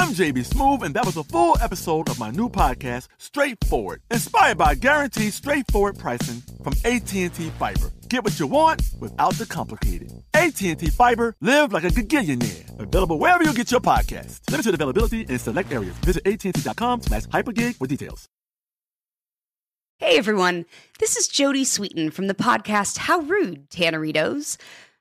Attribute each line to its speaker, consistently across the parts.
Speaker 1: I'm JB Smoove, and that was a full episode of my new podcast, Straightforward, inspired by guaranteed straightforward pricing from AT&T Fiber. Get what you want without the complicated. AT&T Fiber, live like a gigillionaire. Available wherever you get your podcast. Limited availability in select areas. Visit AT&T.com slash hypergig for details.
Speaker 2: Hey everyone, this is Jodie Sweetin from the podcast How Rude, Tanneritos.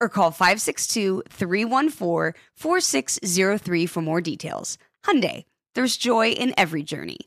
Speaker 2: or call 562-314-4603 for more details. Hyundai, there's joy in every journey.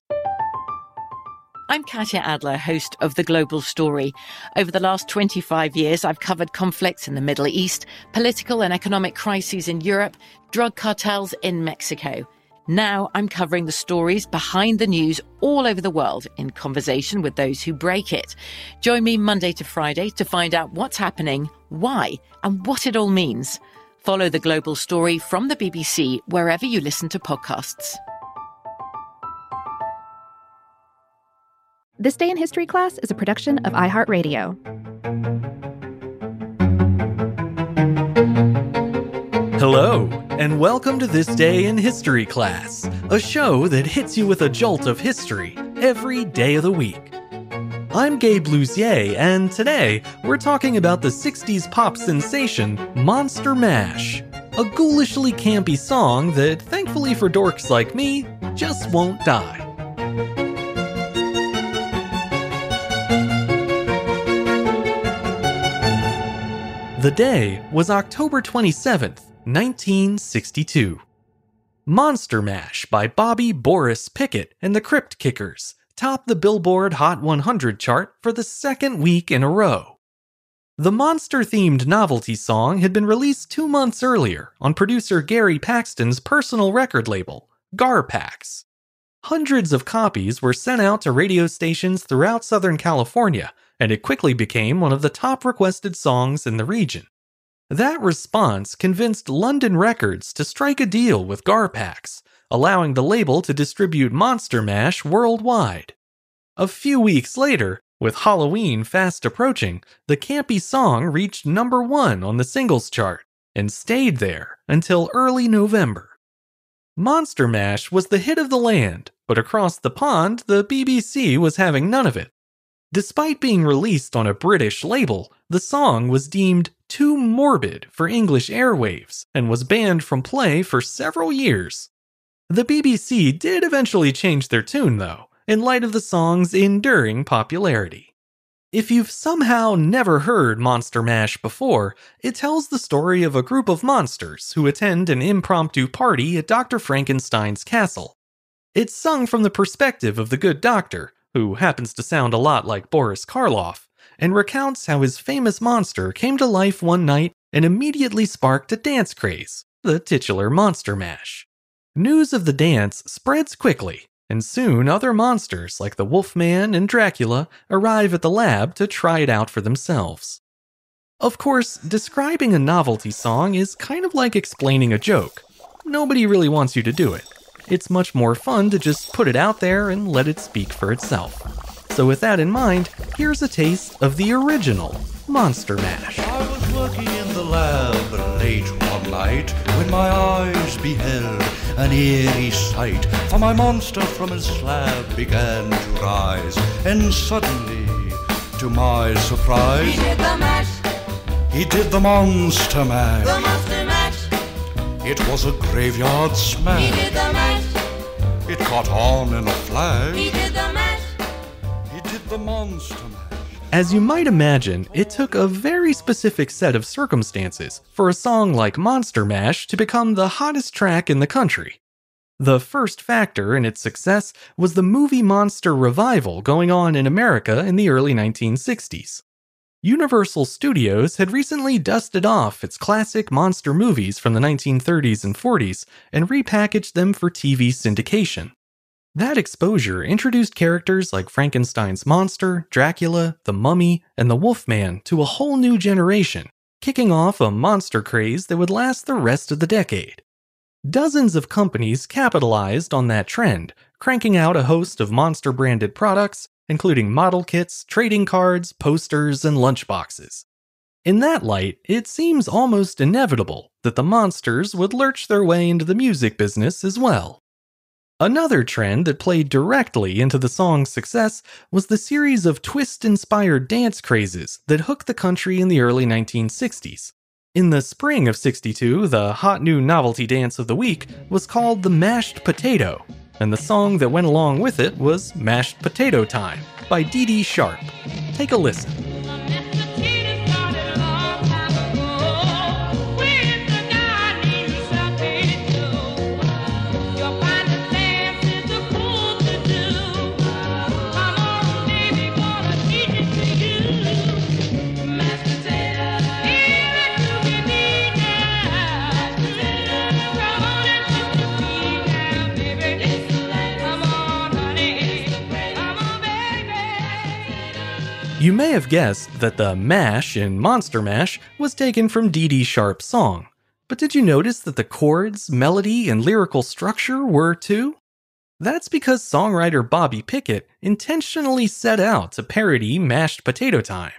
Speaker 3: I'm Katya Adler, host of The Global Story. Over the last 25 years, I've covered conflicts in the Middle East, political and economic crises in Europe, drug cartels in Mexico. Now I'm covering the stories behind the news all over the world in conversation with those who break it. Join me Monday to Friday to find out what's happening, why, and what it all means. Follow the global story from the BBC wherever you listen to podcasts.
Speaker 4: This Day in History class is a production of iHeartRadio.
Speaker 5: Hello, and welcome to This Day in History class, a show that hits you with a jolt of history every day of the week. I'm Gabe Luzier, and today we're talking about the 60s pop sensation Monster Mash, a ghoulishly campy song that, thankfully for dorks like me, just won't die. The day was October 27th, 1962. Monster Mash by Bobby Boris Pickett and the Crypt Kickers topped the Billboard Hot 100 chart for the second week in a row. The monster themed novelty song had been released two months earlier on producer Gary Paxton's personal record label, Garpax. Hundreds of copies were sent out to radio stations throughout Southern California, and it quickly became one of the top requested songs in the region. That response convinced London Records to strike a deal with Garpax, allowing the label to distribute Monster Mash worldwide. A few weeks later, with Halloween fast approaching, the campy song reached number one on the singles chart and stayed there until early November. Monster Mash was the hit of the land, but across the pond, the BBC was having none of it. Despite being released on a British label, the song was deemed too morbid for English airwaves and was banned from play for several years. The BBC did eventually change their tune, though, in light of the song's enduring popularity. If you've somehow never heard Monster Mash before, it tells the story of a group of monsters who attend an impromptu party at Dr. Frankenstein's castle. It's sung from the perspective of the good doctor, who happens to sound a lot like Boris Karloff, and recounts how his famous monster came to life one night and immediately sparked a dance craze, the titular Monster Mash. News of the dance spreads quickly, and soon other monsters like the Wolfman and Dracula arrive at the lab to try it out for themselves. Of course, describing a novelty song is kind of like explaining a joke. Nobody really wants you to do it. It's much more fun to just put it out there and let it speak for itself. So, with that in mind, here's a taste of the original Monster Mash.
Speaker 6: I was working in the lab late one night when my eyes beheld an eerie sight. For my monster from his slab began to rise. and suddenly, to my surprise,
Speaker 7: He did the mash,
Speaker 6: he did the monster mash.
Speaker 7: the monster mash.
Speaker 6: It was a graveyard
Speaker 7: He did the mash,
Speaker 6: It caught on in a flash.
Speaker 7: he did the mash.
Speaker 6: He did the monster mash.
Speaker 5: As you might imagine, it took a very specific set of circumstances for a song like Monster Mash to become the hottest track in the country. The first factor in its success was the movie monster revival going on in America in the early 1960s. Universal Studios had recently dusted off its classic monster movies from the 1930s and 40s and repackaged them for TV syndication. That exposure introduced characters like Frankenstein's monster, Dracula, the mummy, and the Wolfman to a whole new generation, kicking off a monster craze that would last the rest of the decade. Dozens of companies capitalized on that trend, cranking out a host of monster branded products, including model kits, trading cards, posters, and lunchboxes. In that light, it seems almost inevitable that the monsters would lurch their way into the music business as well. Another trend that played directly into the song's success was the series of twist inspired dance crazes that hooked the country in the early 1960s. In the spring of 62, the hot new novelty dance of the week was called the mashed potato, and the song that went along with it was Mashed Potato Time by Dee Dee Sharp. Take a listen. You may have guessed that the mash in Monster Mash was taken from Dee Dee Sharp's song, but did you notice that the chords, melody, and lyrical structure were too? That's because songwriter Bobby Pickett intentionally set out to parody Mashed Potato Time.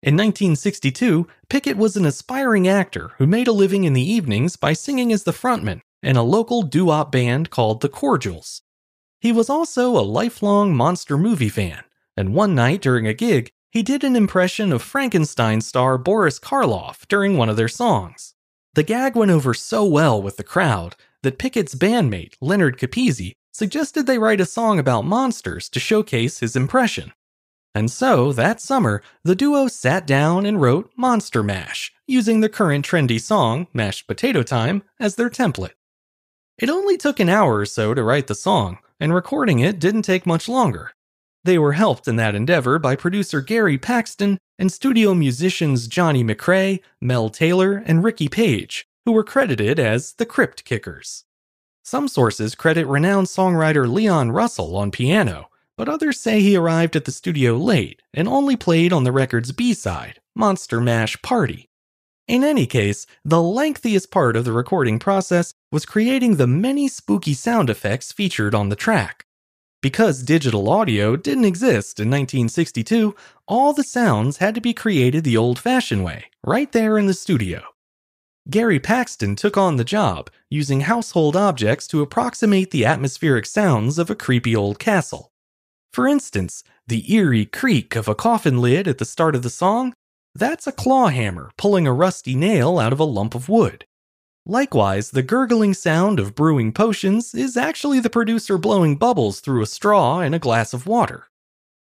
Speaker 5: In 1962, Pickett was an aspiring actor who made a living in the evenings by singing as the frontman in a local doo wop band called the Cordials. He was also a lifelong monster movie fan, and one night during a gig, he did an impression of Frankenstein star Boris Karloff during one of their songs. The gag went over so well with the crowd that Pickett's bandmate, Leonard Capizzi, suggested they write a song about monsters to showcase his impression. And so, that summer, the duo sat down and wrote Monster Mash, using the current trendy song, Mashed Potato Time, as their template. It only took an hour or so to write the song, and recording it didn't take much longer. They were helped in that endeavor by producer Gary Paxton and studio musicians Johnny McRae, Mel Taylor, and Ricky Page, who were credited as the Crypt Kickers. Some sources credit renowned songwriter Leon Russell on piano, but others say he arrived at the studio late and only played on the record's B side, Monster Mash Party. In any case, the lengthiest part of the recording process was creating the many spooky sound effects featured on the track. Because digital audio didn't exist in 1962, all the sounds had to be created the old fashioned way, right there in the studio. Gary Paxton took on the job, using household objects to approximate the atmospheric sounds of a creepy old castle. For instance, the eerie creak of a coffin lid at the start of the song that's a claw hammer pulling a rusty nail out of a lump of wood. Likewise, the gurgling sound of brewing potions is actually the producer blowing bubbles through a straw in a glass of water.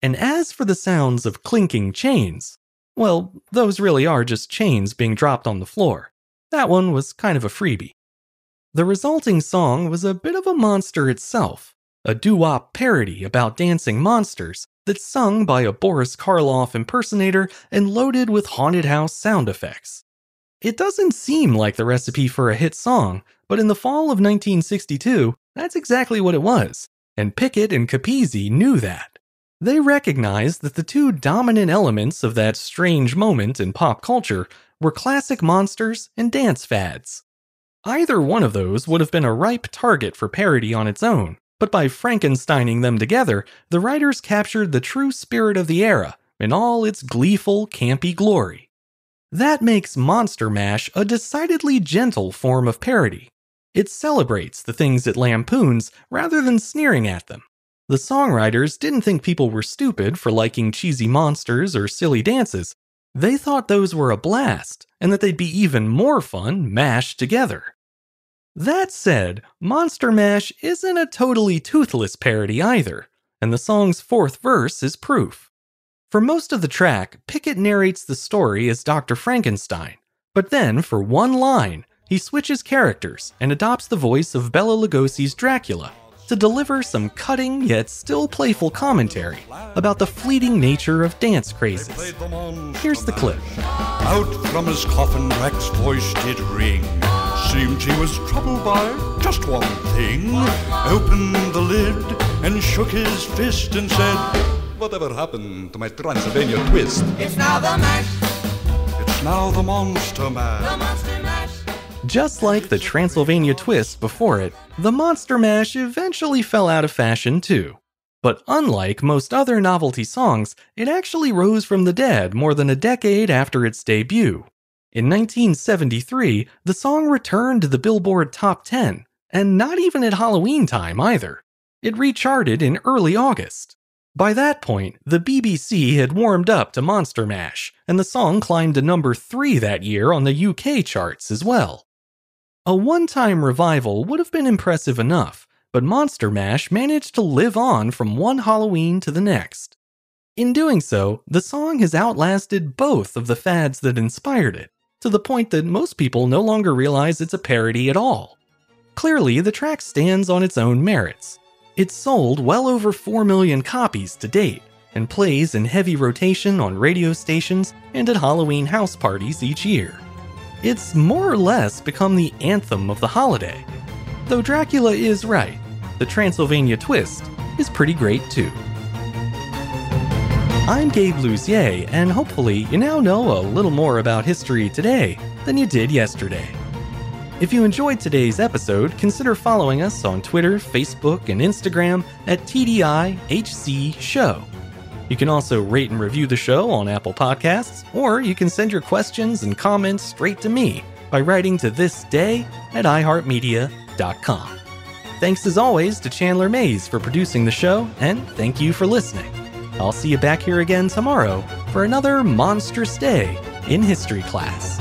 Speaker 5: And as for the sounds of clinking chains, well, those really are just chains being dropped on the floor. That one was kind of a freebie. The resulting song was a bit of a monster itself, a doo wop parody about dancing monsters that's sung by a Boris Karloff impersonator and loaded with haunted house sound effects. It doesn't seem like the recipe for a hit song, but in the fall of 1962, that's exactly what it was, and Pickett and Capizzi knew that. They recognized that the two dominant elements of that strange moment in pop culture were classic monsters and dance fads. Either one of those would have been a ripe target for parody on its own, but by Frankensteining them together, the writers captured the true spirit of the era in all its gleeful, campy glory. That makes Monster Mash a decidedly gentle form of parody. It celebrates the things it lampoons rather than sneering at them. The songwriters didn't think people were stupid for liking cheesy monsters or silly dances. They thought those were a blast, and that they'd be even more fun mashed together. That said, Monster Mash isn't a totally toothless parody either, and the song's fourth verse is proof. For most of the track, Pickett narrates the story as Dr. Frankenstein, but then, for one line, he switches characters and adopts the voice of Bela Lugosi's Dracula to deliver some cutting yet still playful commentary about the fleeting nature of dance crazes. Here's the clip.
Speaker 6: Out from his coffin, Drac's voice did ring. Seemed he was troubled by just one thing. Opened the lid and shook his fist and said, Whatever happened to my Transylvania twist?
Speaker 7: It's now the mash,
Speaker 6: It's now the Monster
Speaker 7: the monster mash.
Speaker 5: Just like the Transylvania twist before it, the Monster Mash eventually fell out of fashion too. But unlike most other novelty songs, it actually rose from the dead more than a decade after its debut. In 1973, the song returned to the Billboard Top 10, and not even at Halloween time either. It recharted in early August. By that point, the BBC had warmed up to Monster Mash, and the song climbed to number 3 that year on the UK charts as well. A one time revival would have been impressive enough, but Monster Mash managed to live on from one Halloween to the next. In doing so, the song has outlasted both of the fads that inspired it, to the point that most people no longer realize it's a parody at all. Clearly, the track stands on its own merits. It's sold well over 4 million copies to date, and plays in heavy rotation on radio stations and at Halloween house parties each year. It's more or less become the anthem of the holiday. Though Dracula is right, the Transylvania twist is pretty great too. I'm Gabe Luzier, and hopefully you now know a little more about history today than you did yesterday. If you enjoyed today's episode, consider following us on Twitter, Facebook, and Instagram at TDIHC Show. You can also rate and review the show on Apple Podcasts, or you can send your questions and comments straight to me by writing to this day at iHeartMedia.com. Thanks as always to Chandler Mays for producing the show, and thank you for listening. I'll see you back here again tomorrow for another monstrous day in history class.